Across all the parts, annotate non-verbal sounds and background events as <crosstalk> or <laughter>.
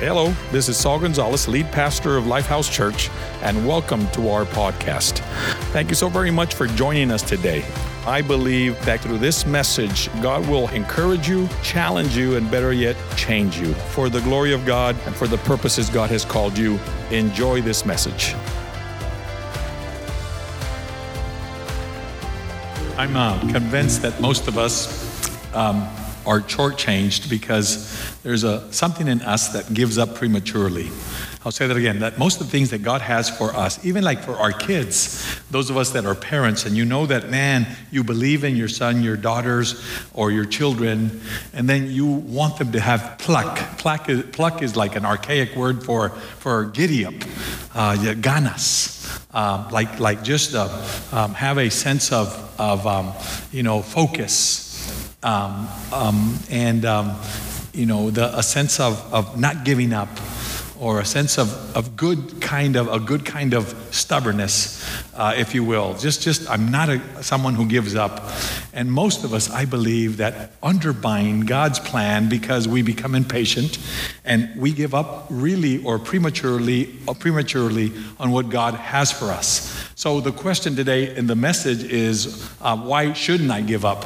Hello, this is Saul Gonzalez, lead pastor of Lifehouse Church, and welcome to our podcast. Thank you so very much for joining us today. I believe that through this message, God will encourage you, challenge you, and better yet, change you for the glory of God and for the purposes God has called you. Enjoy this message. I'm uh, convinced that most of us um, are shortchanged because there's a, something in us that gives up prematurely. I'll say that again that most of the things that God has for us, even like for our kids, those of us that are parents, and you know that, man, you believe in your son, your daughters, or your children, and then you want them to have pluck. Pluck is, pluck is like an archaic word for, for giddy up, uh, ganas. Um, like, like just uh, um, have a sense of, of um, you know, focus um, um, and um, you know the, a sense of, of not giving up or a sense of, of good kind of a good kind of stubbornness uh, if you will just just i'm not a, someone who gives up and most of us i believe that undermine god's plan because we become impatient and we give up really or prematurely or prematurely on what god has for us so the question today in the message is uh, why shouldn't I give up?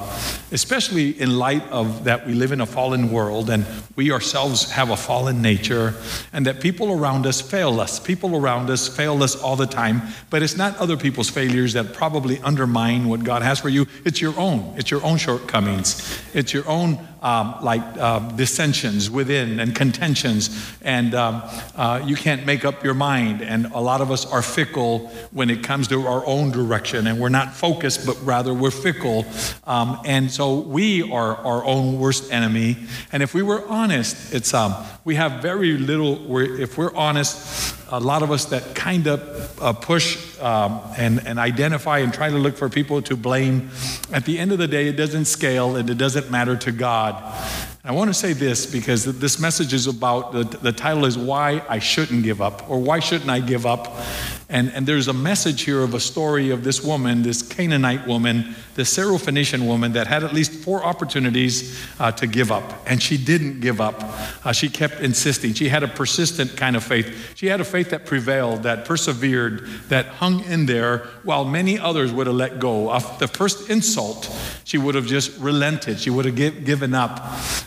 Especially in light of that we live in a fallen world and we ourselves have a fallen nature and that people around us fail us. People around us fail us all the time, but it's not other people's failures that probably undermine what God has for you. It's your own. It's your own shortcomings. It's your own um, like uh, dissensions within and contentions, and um, uh, you can't make up your mind. And a lot of us are fickle when it comes to our own direction, and we're not focused, but rather we're fickle. Um, and so we are our own worst enemy. And if we were honest, it's um, we have very little. If we're honest, a lot of us that kind of uh, push um, and, and identify and try to look for people to blame, at the end of the day, it doesn't scale and it doesn't matter to God. I want to say this because this message is about the, the title is Why I Shouldn't Give Up, or Why Shouldn't I Give Up? And, and there's a message here of a story of this woman, this Canaanite woman, this Syrophoenician woman that had at least four opportunities uh, to give up. And she didn't give up. Uh, she kept insisting. She had a persistent kind of faith. She had a faith that prevailed, that persevered, that hung in there while many others would have let go. Of the first insult, she would have just relented. She would have give, given up.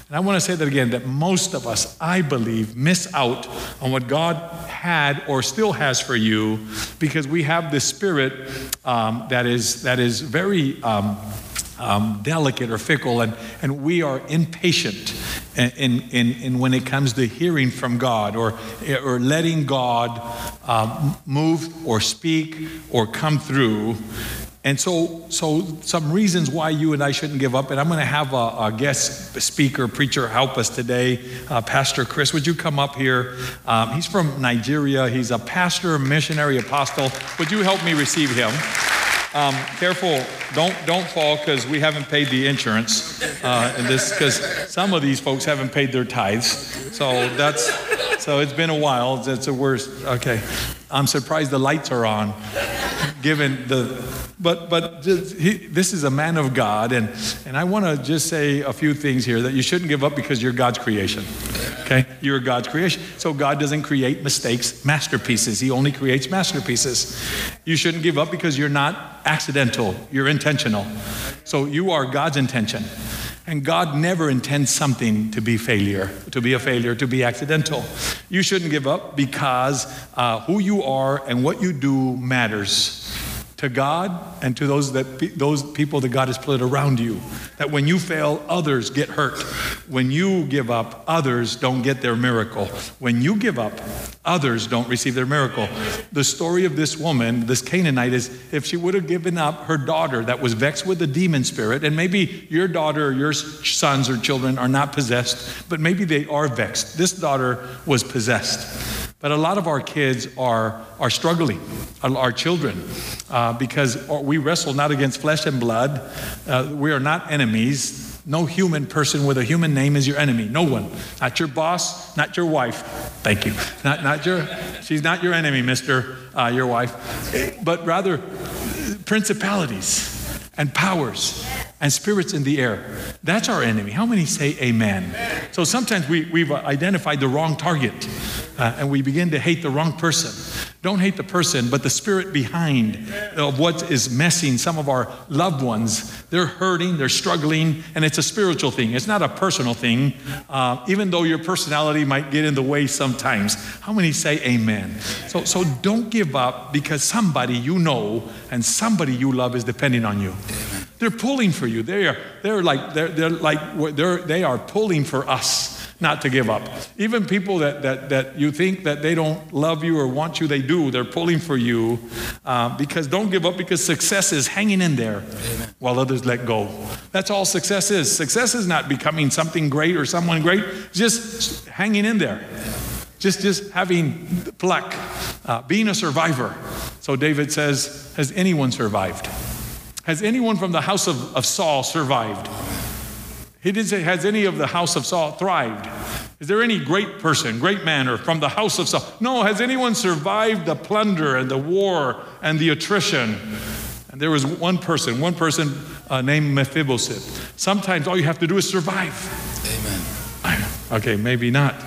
And I want to say that again that most of us, I believe, miss out on what God had or still has for you because we have this spirit um, that, is, that is very. Um, um, delicate or fickle, and, and we are impatient in, in, in when it comes to hearing from God or, or letting God um, move or speak or come through. And so, so some reasons why you and I shouldn't give up. And I'm going to have a, a guest speaker, preacher, help us today. Uh, pastor Chris, would you come up here? Um, he's from Nigeria. He's a pastor, missionary, apostle. Would you help me receive him? Um, careful, don't don't fall because we haven't paid the insurance, uh, and this because some of these folks haven't paid their tithes. So that's so it's been a while. That's the worst. Okay, I'm surprised the lights are on, given the but but he, this is a man of God, and and I want to just say a few things here that you shouldn't give up because you're God's creation. Okay, you're God's creation. So God doesn't create mistakes, masterpieces. He only creates masterpieces. You shouldn't give up because you're not accidental. You're intentional. So you are God's intention. And God never intends something to be failure, to be a failure, to be accidental. You shouldn't give up because uh, who you are and what you do matters to God and to those that those people that God has put around you. That when you fail, others get hurt. When you give up, others don't get their miracle. When you give up, others don't receive their miracle. The story of this woman, this Canaanite, is if she would have given up her daughter that was vexed with a demon spirit, and maybe your daughter or your sons or children are not possessed, but maybe they are vexed. This daughter was possessed. But a lot of our kids are, are struggling, our children, uh, because we wrestle not against flesh and blood. Uh, we are not enemies. No human person with a human name is your enemy. No one. Not your boss, not your wife. Thank you. Not, not your, she's not your enemy, mister, uh, your wife. But rather, principalities and powers and spirits in the air. That's our enemy. How many say amen? So sometimes we, we've identified the wrong target uh, and we begin to hate the wrong person. Don't hate the person, but the spirit behind of what is messing some of our loved ones. They're hurting, they're struggling, and it's a spiritual thing. It's not a personal thing, uh, even though your personality might get in the way sometimes. How many say amen? So, so don't give up because somebody you know and somebody you love is depending on you. They're pulling for you. They are, they're like, they're, they're like, they're, they are pulling for us not to give up. Even people that, that, that you think that they don't love you or want you, they do. They're pulling for you uh, because don't give up because success is hanging in there Amen. while others let go. That's all success is. Success is not becoming something great or someone great, just hanging in there. Just, just having pluck, uh, being a survivor. So David says, Has anyone survived? Has anyone from the house of, of Saul survived? He didn't say, Has any of the house of Saul thrived? Is there any great person, great man, or from the house of Saul? No, has anyone survived the plunder and the war and the attrition? And there was one person, one person uh, named Mephibosheth. Sometimes all you have to do is survive. Amen. Okay, maybe not. <laughs>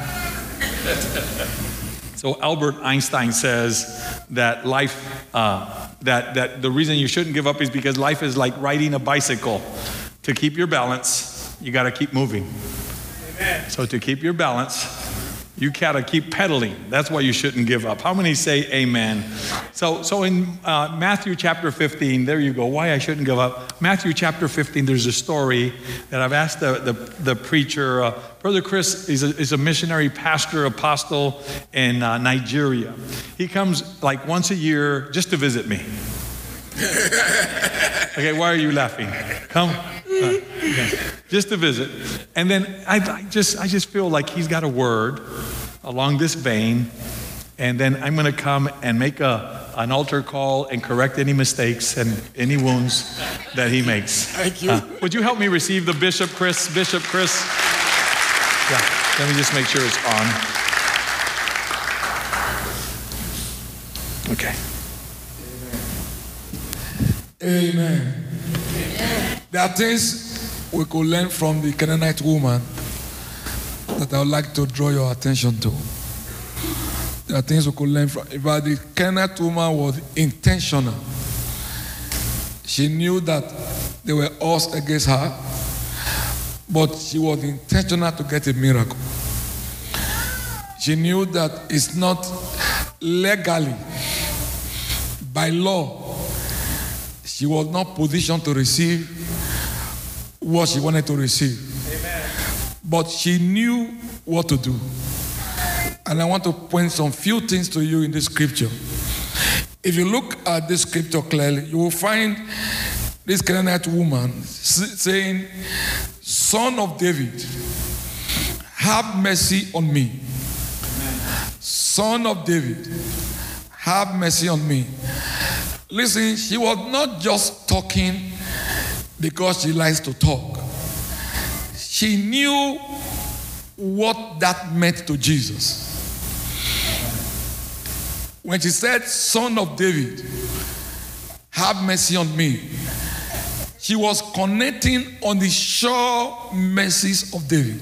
so Albert Einstein says that life, uh, that, that the reason you shouldn't give up is because life is like riding a bicycle. To keep your balance, you got to keep moving. Amen. So to keep your balance, you got to keep pedaling. That's why you shouldn't give up. How many say amen? So, so in uh, Matthew chapter 15, there you go, why I shouldn't give up. Matthew chapter 15, there's a story that I've asked the, the, the preacher, uh, Brother Chris is a, is a, missionary pastor, apostle in uh, Nigeria. He comes like once a year just to visit me. <laughs> okay, why are you laughing? Come. Okay. Just a visit. And then I, I, just, I just feel like he's got a word along this vein. And then I'm going to come and make a, an altar call and correct any mistakes and any wounds that he makes. Thank you. Uh, would you help me receive the Bishop Chris? Bishop Chris? Yeah, let me just make sure it's on. Okay. Amen. There are things we could learn from the Canaanite woman that I would like to draw your attention to. There are things we could learn from. But the Canaanite woman was intentional. She knew that they were odds against her, but she was intentional to get a miracle. She knew that it's not legally, by law, she was not positioned to receive what she wanted to receive. Amen. But she knew what to do. And I want to point some few things to you in this scripture. If you look at this scripture clearly, you will find this Canaanite woman saying, Son of David, have mercy on me. Son of David, have mercy on me. Listen, she was not just talking because she likes to talk. She knew what that meant to Jesus. When she said, Son of David, have mercy on me, she was connecting on the sure mercies of David.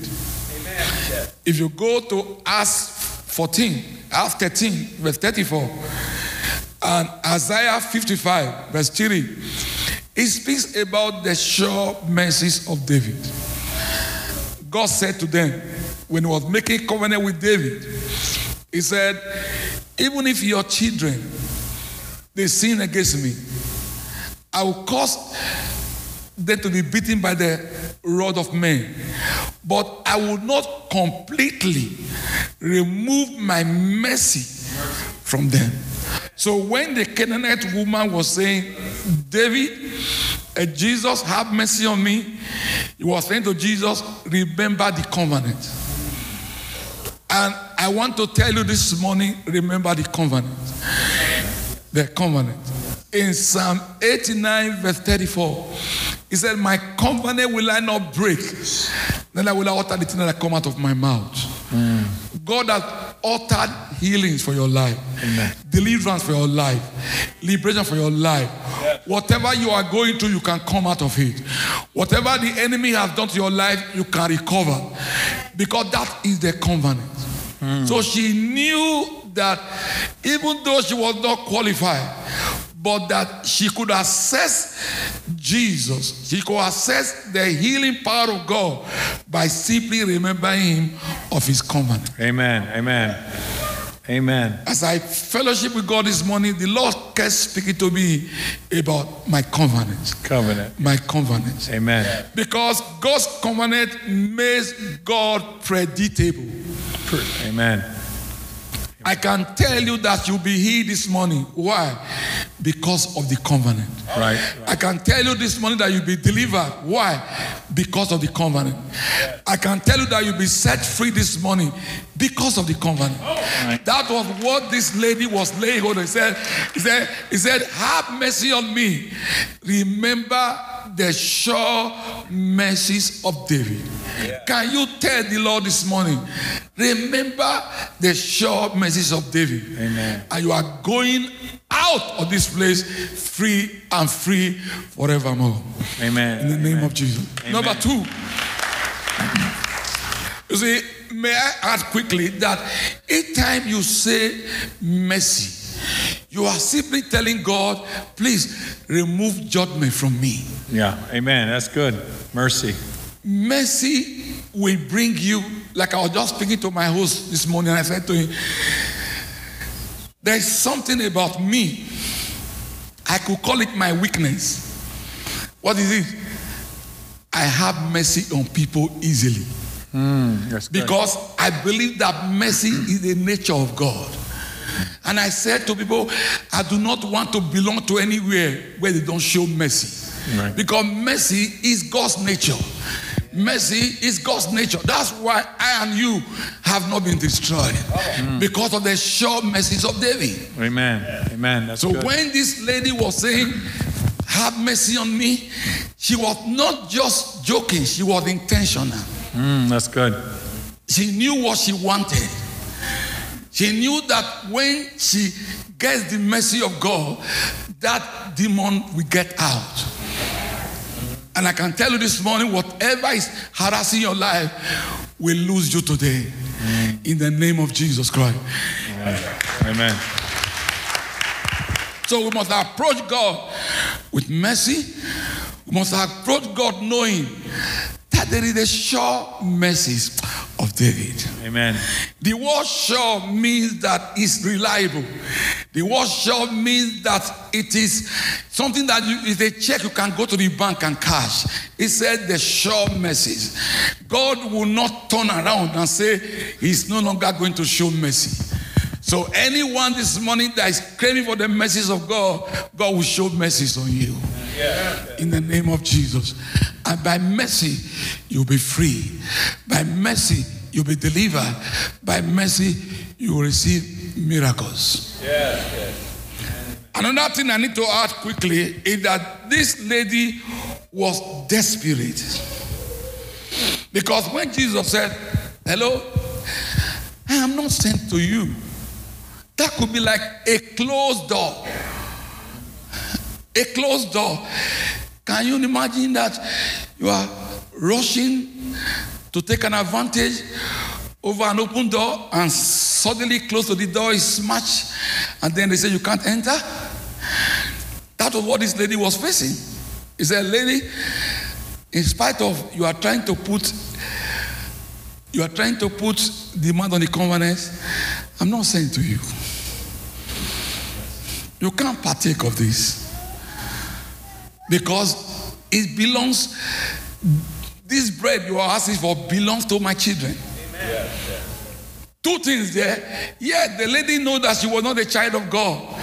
Amen. If you go to Acts 14, Acts 13, verse 34, and Isaiah 55, verse 3, it speaks about the sure mercies of David. God said to them, when he was making covenant with David, he said, even if your children, they sin against me, I will cause them to be beaten by the rod of men. But I will not completely remove my mercy from them. So when the Canaanite woman was saying, David, uh, Jesus, have mercy on me, he was saying to Jesus, remember the covenant. And I want to tell you this morning, remember the covenant. The covenant. In Psalm 89, verse 34, he said, My covenant will I not break, then I will utter the thing that I come out of my mouth. Mm. God has uttered healings for your life, Amen. deliverance for your life, liberation for your life. Whatever you are going through, you can come out of it. Whatever the enemy has done to your life, you can recover because that is the covenant. Hmm. So she knew that even though she was not qualified, but that she could access Jesus, she could access the healing power of God by simply remembering him of his covenant. Amen. Amen. Amen. As I fellowship with God this morning, the Lord kept speaking to me about my covenant. Covenant. My covenant. Amen. Because God's covenant makes God predictable. Amen. I can tell you that you'll be healed this morning. Why? Because of the covenant. Right. I can tell you this morning that you'll be delivered. Why? Because of the covenant. I can tell you that you'll be set free this morning because of the covenant. That was what this lady was laying on. He said, he said, he said, have mercy on me. Remember the sure mercies of David. Can you tell the Lord this morning? Remember the sure mercies of David. Amen. And you are going out of this place free and free forevermore. Amen. In the name of Jesus. Amen. Number two. You see, may I add quickly that each time you say mercy, you are simply telling God, please remove judgment from me. Yeah. Amen. That's good. Mercy. Mercy will bring you, like I was just speaking to my host this morning, and I said to him, there's something about me. I could call it my weakness. What is it? I have mercy on people easily. Hmm, good. Because I believe that mercy is the nature of God. And I said to people, I do not want to belong to anywhere where they don't show mercy. Right. Because mercy is God's nature. Mercy is God's nature. That's why I and you have not been destroyed. Because of the sure mercies of David. Amen. Amen. That's So good. when this lady was saying, Have mercy on me, she was not just joking, she was intentional. Mm, that's good. She knew what she wanted. She knew that when she gets the mercy of God, that demon will get out. And I can tell you this morning, whatever is harassing your life will lose you today. In the name of Jesus Christ. Amen. So we must approach God with mercy. We must approach God knowing that there is a sure mercies of David. Amen. The word sure means that it's reliable. The word sure means that it is something that you, is a check you can go to the bank and cash. It said the sure mercies. God will not turn around and say he's no longer going to show mercy. So anyone this morning that is craving for the mercies of God, God will show mercies on you. In the name of Jesus. And by mercy, you'll be free. By mercy, you'll be delivered. By mercy, you will receive miracles. Another thing I need to add quickly is that this lady was desperate. Because when Jesus said, Hello, I am not sent to you. That could be like a closed door. A closed door. Can you imagine that you are rushing to take an advantage over an open door and suddenly close to the door is smashed and then they say you can't enter? That was what this lady was facing. He said, Lady, in spite of you are trying to put you are trying to put demand on the covenant, I'm not saying to you. You can't partake of this. Because it belongs, this bread you are asking for belongs to my children. Two things there. Yeah, the lady knew that she was not a child of God.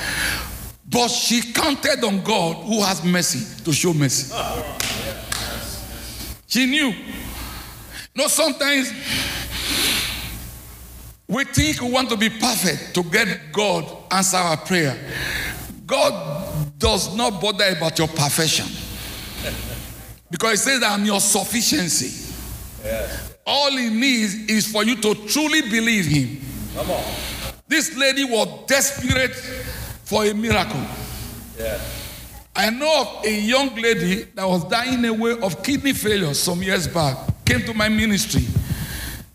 But she counted on God who has mercy to show mercy. She knew. No, sometimes we think we want to be perfect to get God answer our prayer. God does not bother about your perfection. Because he says I'm your sufficiency. All he needs is for you to truly believe him. Come on. This lady was desperate for a miracle. I know of a young lady that was dying away of kidney failure some years back, came to my ministry.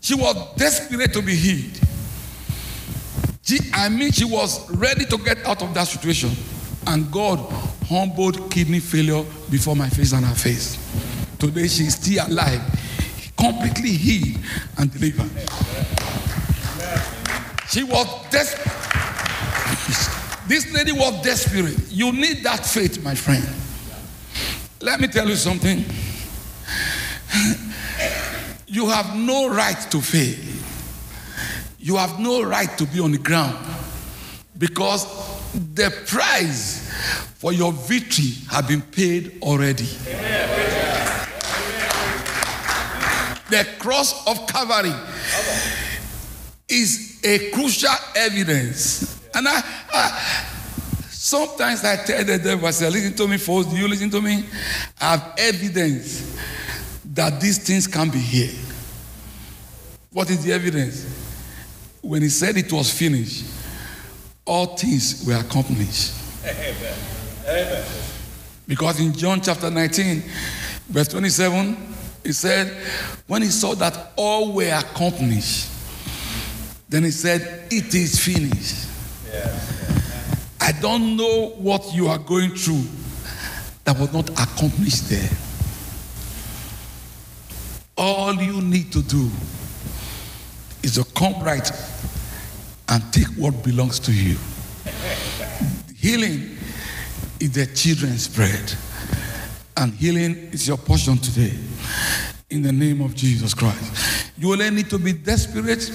She was desperate to be healed. She, I mean, she was ready to get out of that situation. And God humbled kidney failure before my face and her face. Today she is still alive, completely healed and delivered. She was desperate. This lady was desperate. You need that faith, my friend. Let me tell you something. You have no right to fail. You have no right to be on the ground because the price for your victory has been paid already. The cross of Calvary is a crucial evidence. And I, I sometimes I tell the devil, I say, listen to me first, do you listen to me? I have evidence that these things can be here. What is the evidence? When he said it was finished, all things were accomplished. Amen. Amen. Because in John chapter 19, verse 27, he said, when he saw that all were accomplished, then he said, It is finished. Yeah. I don't know what you are going through that was not accomplished there. All you need to do is to come right and take what belongs to you. <laughs> healing is the children's bread, and healing is your portion today. In the name of Jesus Christ. You only need to be desperate,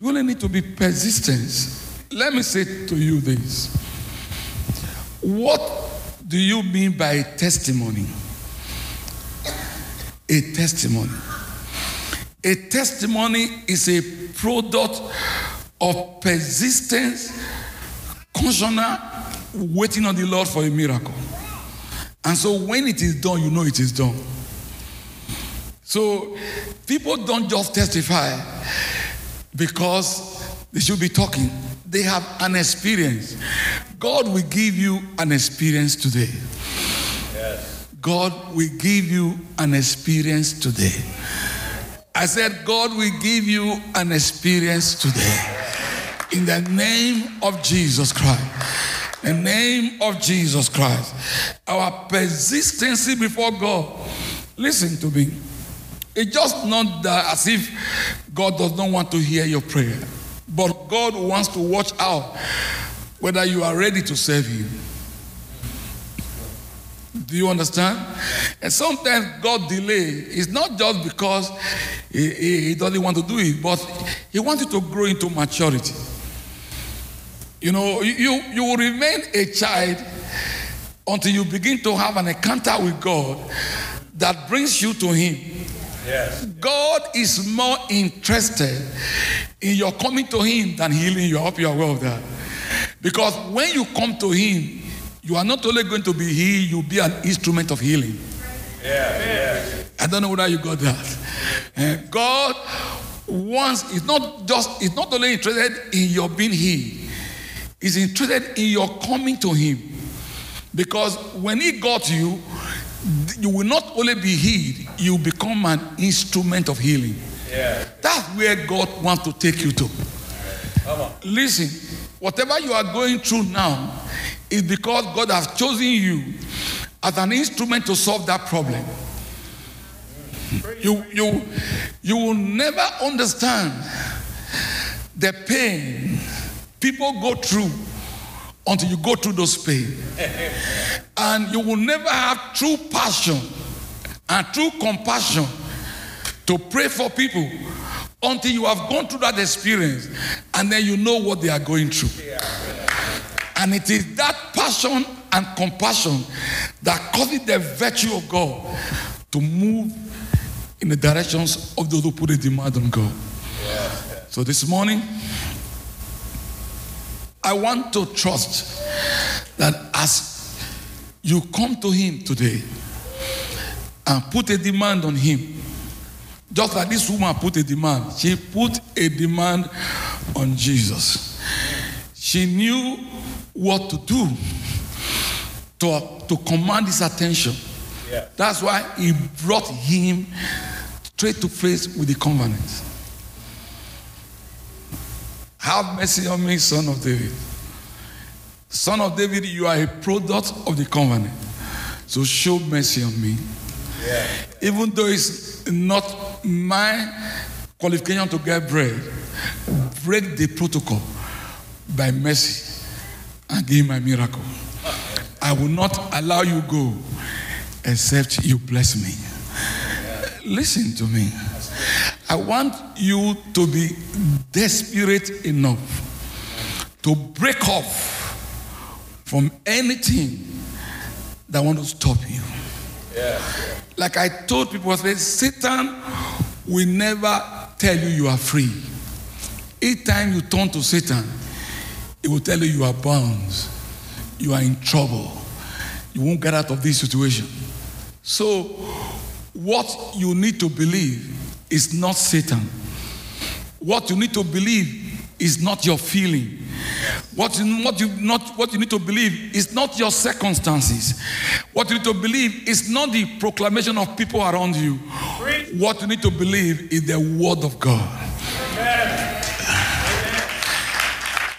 you only need to be persistent. Let me say to you this. What do you mean by testimony? A testimony. A testimony is a product of persistence, conscious, waiting on the Lord for a miracle. And so when it is done, you know it is done. So people don't just testify because they should be talking. They have an experience. God will give you an experience today. Yes. God will give you an experience today. I said, God will give you an experience today. In the name of Jesus Christ. The name of Jesus Christ. Our persistency before God. Listen to me. It's just not that as if God does not want to hear your prayer, but God wants to watch out whether you are ready to serve Him. Do you understand? And sometimes God delay is not just because he, he, he, doesn't want to do it, but He wants you to grow into maturity. You know, you, you will remain a child until you begin to have an encounter with God that brings you to Him. Yes. God is more interested in your coming to Him than healing you. I hope you are aware of that. Because when you come to Him, you are not only going to be healed, you'll be an instrument of healing. Yeah, yeah. I don't know whether you got that. And God wants, is not just, is not only interested in your being healed, He's interested in your coming to Him. Because when He got you, you will not only be healed, you become an instrument of healing. Yeah. That's where God wants to take you to. Listen, whatever you are going through now, is because God has chosen you as an instrument to solve that problem. You, you, you will never understand the pain people go through until you go through those pain. and you will never have true passion and true compassion to pray for people until you have gone through that experience and then you know what they are going through. And it is that passion and compassion that causes the virtue of God to move in the directions of those who put a demand on God. So this morning, I want to trust that as you come to Him today and put a demand on Him, just like this woman put a demand, she put a demand on Jesus. She knew what to do. to, to command his attention. Yeah. That's why he brought him straight to face with the covenant. Have mercy on me, son of David. Son of David, you are a product of the covenant. So show mercy on me. Yeah. Even though it's not my qualification to get bread, break the protocol by mercy and give my miracle. I will not allow you go except you bless me. Listen to me. I want you to be desperate enough to break off from anything that want to stop you. Yeah. Like I told people, I said, Satan will never tell you you are free. Each time you turn to Satan, he will tell you you are bound, you are in trouble, you won't get out of this situation. So, what you need to believe is not Satan. What you need to believe is not your feeling. What you, what, you not, what you need to believe is not your circumstances. What you need to believe is not the proclamation of people around you. What you need to believe is the word of God.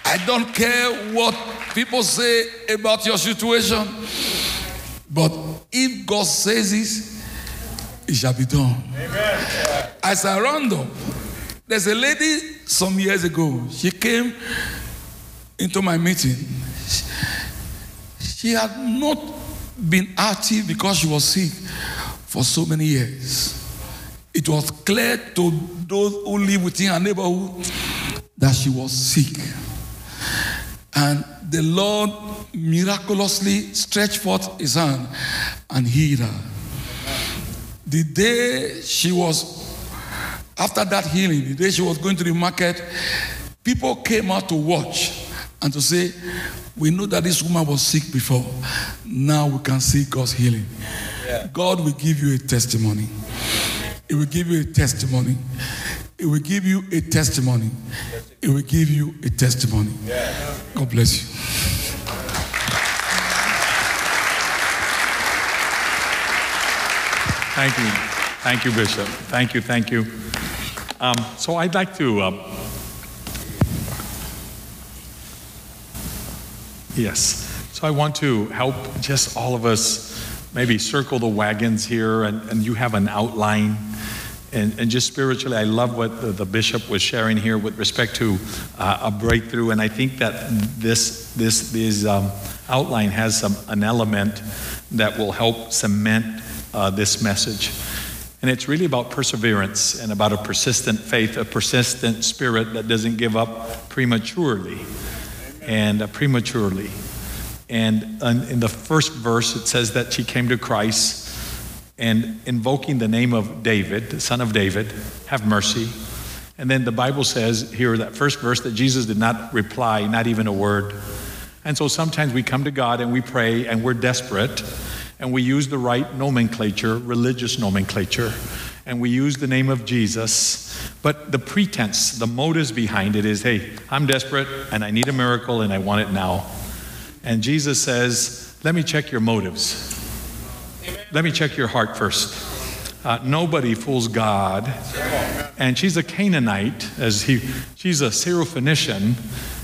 I don't care what people say about your situation, but if God says this, it shall be done. Amen. As I round up, there's a lady some years ago. She came into my meeting. She had not been active because she was sick for so many years. It was clear to those who live within her neighborhood that she was sick. And the Lord miraculously stretched forth his hand and healed her. The day she was, after that healing, the day she was going to the market, people came out to watch and to say, We know that this woman was sick before. Now we can see God's healing. Yeah. God will give you a testimony. It will give you a testimony. It will give you a testimony. It will give you a testimony. God bless you. Thank you. Thank you, Bishop. Thank you, thank you. Um, so I'd like to. Uh, yes. So I want to help just all of us maybe circle the wagons here, and, and you have an outline. And, and just spiritually, I love what the, the bishop was sharing here with respect to uh, a breakthrough. And I think that this, this, this um, outline has some, an element that will help cement uh, this message. And it's really about perseverance and about a persistent faith, a persistent spirit that doesn't give up prematurely and uh, prematurely. And in the first verse, it says that she came to Christ and invoking the name of David, the son of David, have mercy. And then the Bible says here, that first verse, that Jesus did not reply, not even a word. And so sometimes we come to God and we pray and we're desperate and we use the right nomenclature, religious nomenclature, and we use the name of Jesus. But the pretense, the motives behind it is hey, I'm desperate and I need a miracle and I want it now. And Jesus says, let me check your motives. Let me check your heart first. Uh, nobody fools God. And she's a Canaanite, as he, she's a Syrophoenician.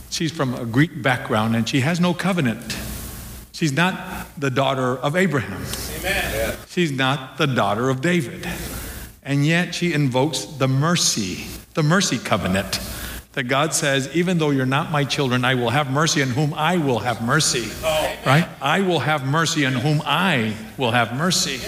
She's from a Greek background, and she has no covenant. She's not the daughter of Abraham. Amen. She's not the daughter of David. And yet she invokes the mercy, the mercy covenant. That God says, even though you're not my children, I will have mercy on whom I will have mercy. Oh, Right? I will have mercy on whom I will have mercy.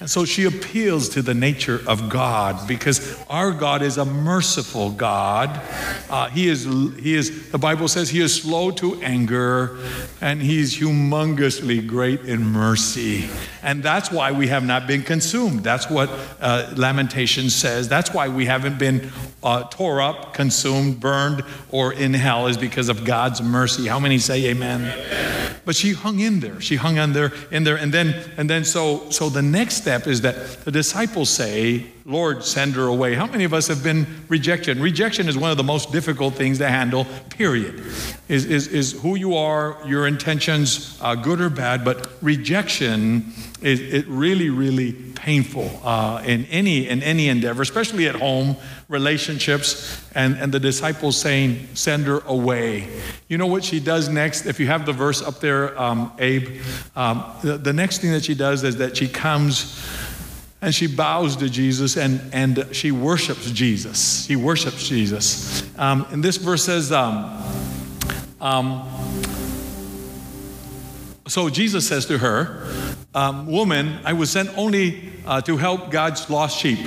And so she appeals to the nature of God because our God is a merciful God. Uh, he is, he is, the Bible says he is slow to anger and he's humongously great in mercy. And that's why we have not been consumed. That's what uh, Lamentations says. That's why we haven't been uh, tore up, consumed, burned, or in hell is because of God's mercy. How many say amen? But she hung in there. She hung on there in there. And then and then so so the next step is that the disciples say, Lord, send her away. How many of us have been rejected? Rejection is one of the most difficult things to handle, period. Is, is, is who you are, your intentions, uh, good or bad, but rejection is it really, really painful uh, in any in any endeavor, especially at home, relationships, and, and the disciples saying, send her away. You know what she does next? If you have the verse up there, um, Abe, um, the, the next thing that she does is that she comes and she bows to Jesus and, and she worships Jesus. She worships Jesus. Um, and this verse says, um, um, so Jesus says to her, um, Woman, I was sent only uh, to help God's lost sheep.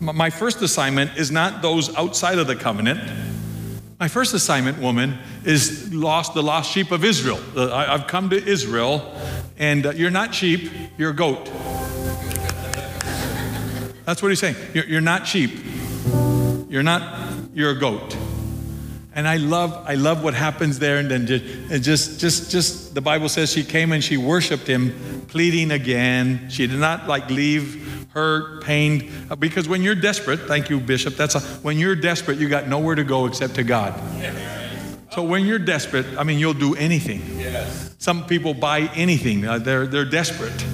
My first assignment is not those outside of the covenant. My first assignment, woman, is lost the lost sheep of Israel. I've come to Israel, and uh, you're not sheep, you're a goat. That's what he's saying. You're not sheep. You're not. You're a goat. And I love, I love what happens there. And then just, and just, just, just, the Bible says she came and she worshipped him, pleading again. She did not like leave hurt, pained, Uh, because when you're desperate, thank you, Bishop. That's a, when you're desperate, you got nowhere to go except to God. So when you're desperate, I mean, you'll do anything. Yes. Some people buy anything. Uh, they're, they're desperate.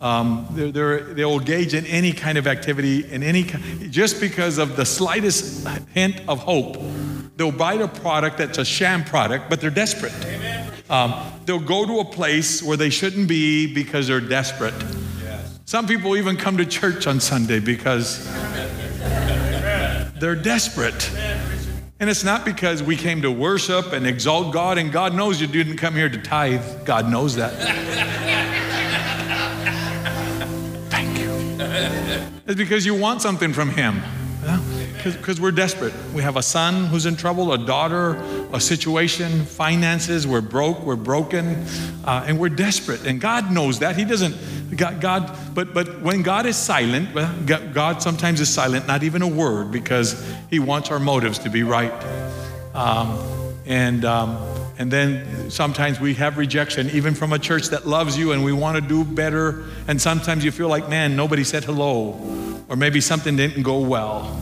Um, they're, they're, they'll engage in any kind of activity, in any just because of the slightest hint of hope. They'll buy a product that's a sham product, but they're desperate. Um, they'll go to a place where they shouldn't be because they're desperate. Yes. Some people even come to church on Sunday because they're desperate. And it's not because we came to worship and exalt God, and God knows you didn't come here to tithe. God knows that. <laughs> Thank you. It's because you want something from Him. Because we're desperate. We have a son who's in trouble, a daughter, a situation, finances, we're broke, we're broken, uh, and we're desperate. And God knows that. He doesn't, God, God but, but when God is silent, God sometimes is silent, not even a word, because He wants our motives to be right. Um, and, um, and then sometimes we have rejection, even from a church that loves you and we want to do better. And sometimes you feel like, man, nobody said hello, or maybe something didn't go well.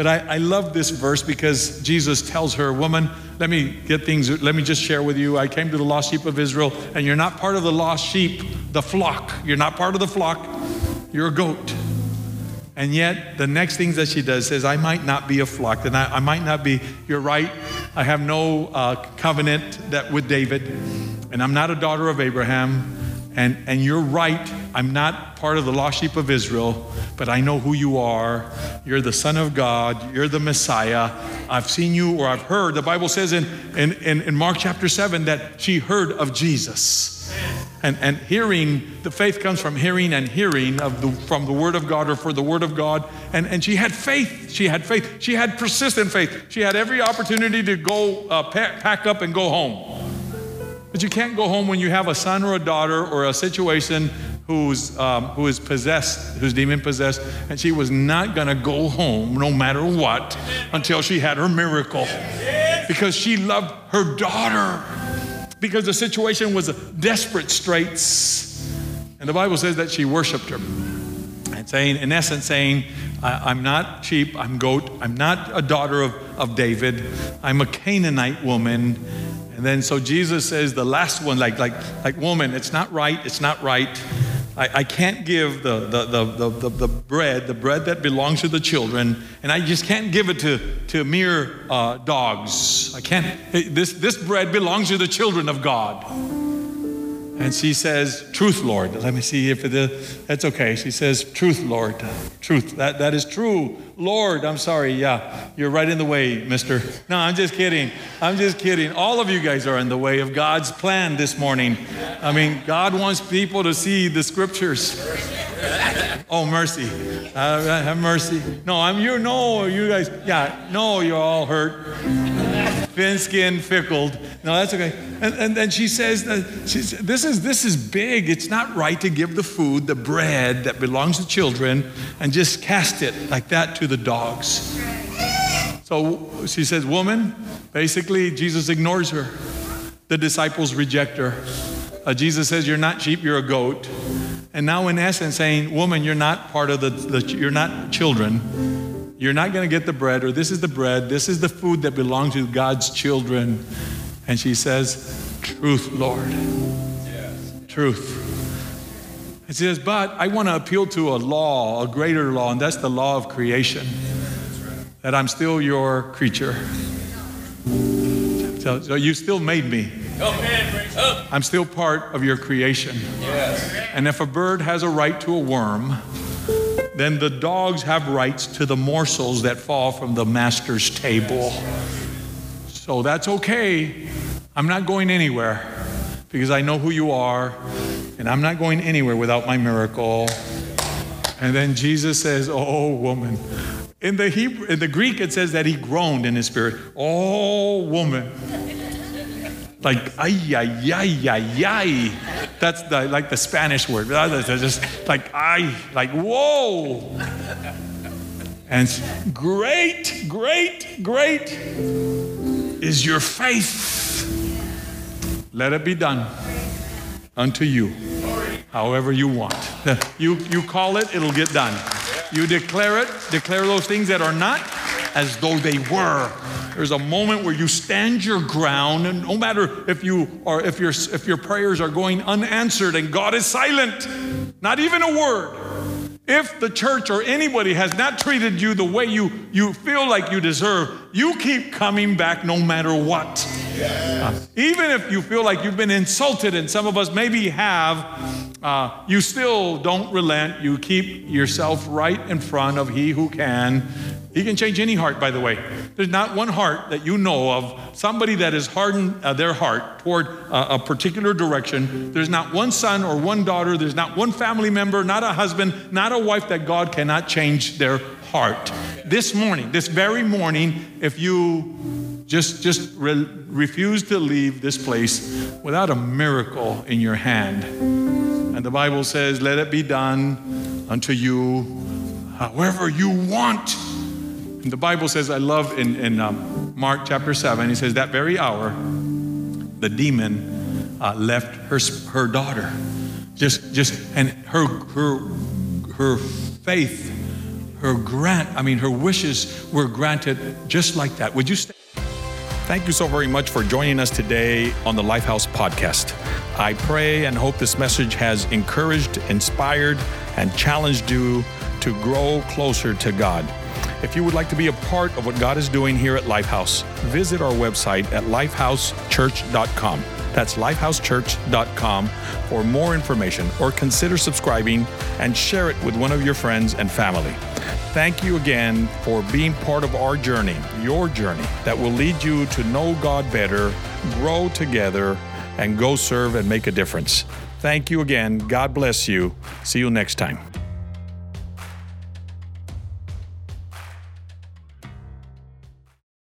But I, I love this verse because Jesus tells her, Woman, let me get things, let me just share with you. I came to the lost sheep of Israel, and you're not part of the lost sheep, the flock. You're not part of the flock, you're a goat. And yet, the next things that she does says, I might not be a flock, and I, I might not be, you're right, I have no uh, covenant that with David, and I'm not a daughter of Abraham, and, and you're right, I'm not part of the lost sheep of Israel, but I know who you are. You're the Son of God, you're the Messiah. I've seen you, or I've heard. The Bible says in, in, in, in Mark chapter 7 that she heard of Jesus. And, and hearing, the faith comes from hearing and hearing of the, from the Word of God or for the Word of God. And, and she had faith. She had faith. She had persistent faith. She had every opportunity to go uh, pack, pack up and go home. But you can't go home when you have a son or a daughter or a situation who's, um, who is possessed, who's demon possessed, and she was not going to go home no matter what until she had her miracle because she loved her daughter because the situation was desperate straits. And the Bible says that she worshiped her. And saying, in essence, saying, I, am not sheep, I'm goat, I'm not a daughter of, of David, I'm a Canaanite woman. And then so Jesus says the last one, like, like, like woman, it's not right, it's not right. I, I can't give the, the, the, the, the, bread, the bread that belongs to the children, and I just can't give it to, to mere uh, dogs. I can't, this, this bread belongs to the children of God. And she says, Truth, Lord. Let me see if it is. That's okay. She says, Truth, Lord. Truth. That, that is true. Lord, I'm sorry. Yeah, you're right in the way, mister. No, I'm just kidding. I'm just kidding. All of you guys are in the way of God's plan this morning. I mean, God wants people to see the scriptures. Oh, mercy. Uh, have mercy. No, I'm you. No, you guys. Yeah, no, you're all hurt. Thin skinned, fickled. No, that's okay. And, and then she says, that, she says, this, is, this is big. It's not right to give the food, the bread that belongs to children, and just cast it like that to the dogs. So she says, Woman, basically, Jesus ignores her. The disciples reject her. uh, Jesus says, You're not sheep, you're a goat. And now, in essence, saying, Woman, you're not part of the, the you're not children. You're not going to get the bread, or this is the bread, this is the food that belongs to God's children. And she says, Truth, Lord. Yes. Truth. It says, But I want to appeal to a law, a greater law, and that's the law of creation. That I'm still your creature. So, so you still made me. Come in, praise up. I'm still part of your creation. Yes. And if a bird has a right to a worm, then the dogs have rights to the morsels that fall from the master's table. So that's okay. I'm not going anywhere because I know who you are, and I'm not going anywhere without my miracle. And then Jesus says, Oh, woman. In the Hebrew, in the Greek, it says that he groaned in his spirit. Oh, woman. Like, ay, ay, ay, ay, ay. That's the, like the Spanish word. Just like, I, like, whoa. And great, great, great is your faith. Let it be done unto you, however you want. <laughs> You, you call it, it'll get done. You declare it, declare those things that are not as though they were. There's a moment where you stand your ground, and no matter if you are if your if your prayers are going unanswered and God is silent, not even a word. If the church or anybody has not treated you the way you, you feel like you deserve, you keep coming back no matter what. Uh, even if you feel like you've been insulted, and some of us maybe have, uh, you still don't relent. You keep yourself right in front of He who can. He can change any heart, by the way. There's not one heart that you know of, somebody that has hardened uh, their heart toward uh, a particular direction. There's not one son or one daughter, there's not one family member, not a husband, not a wife that God cannot change their heart. This morning, this very morning, if you just, just re- refuse to leave this place without a miracle in your hand, and the Bible says, let it be done unto you however you want. And the Bible says, I love in, in um, Mark chapter 7, he says, that very hour, the demon uh, left her, her daughter. Just, just, and her, her, her faith, her grant, I mean, her wishes were granted just like that. Would you stay? Thank you so very much for joining us today on the Lifehouse podcast. I pray and hope this message has encouraged, inspired, and challenged you to grow closer to God. If you would like to be a part of what God is doing here at Lifehouse, visit our website at lifehousechurch.com. That's lifehousechurch.com for more information or consider subscribing and share it with one of your friends and family. Thank you again for being part of our journey, your journey, that will lead you to know God better, grow together, and go serve and make a difference. Thank you again. God bless you. See you next time.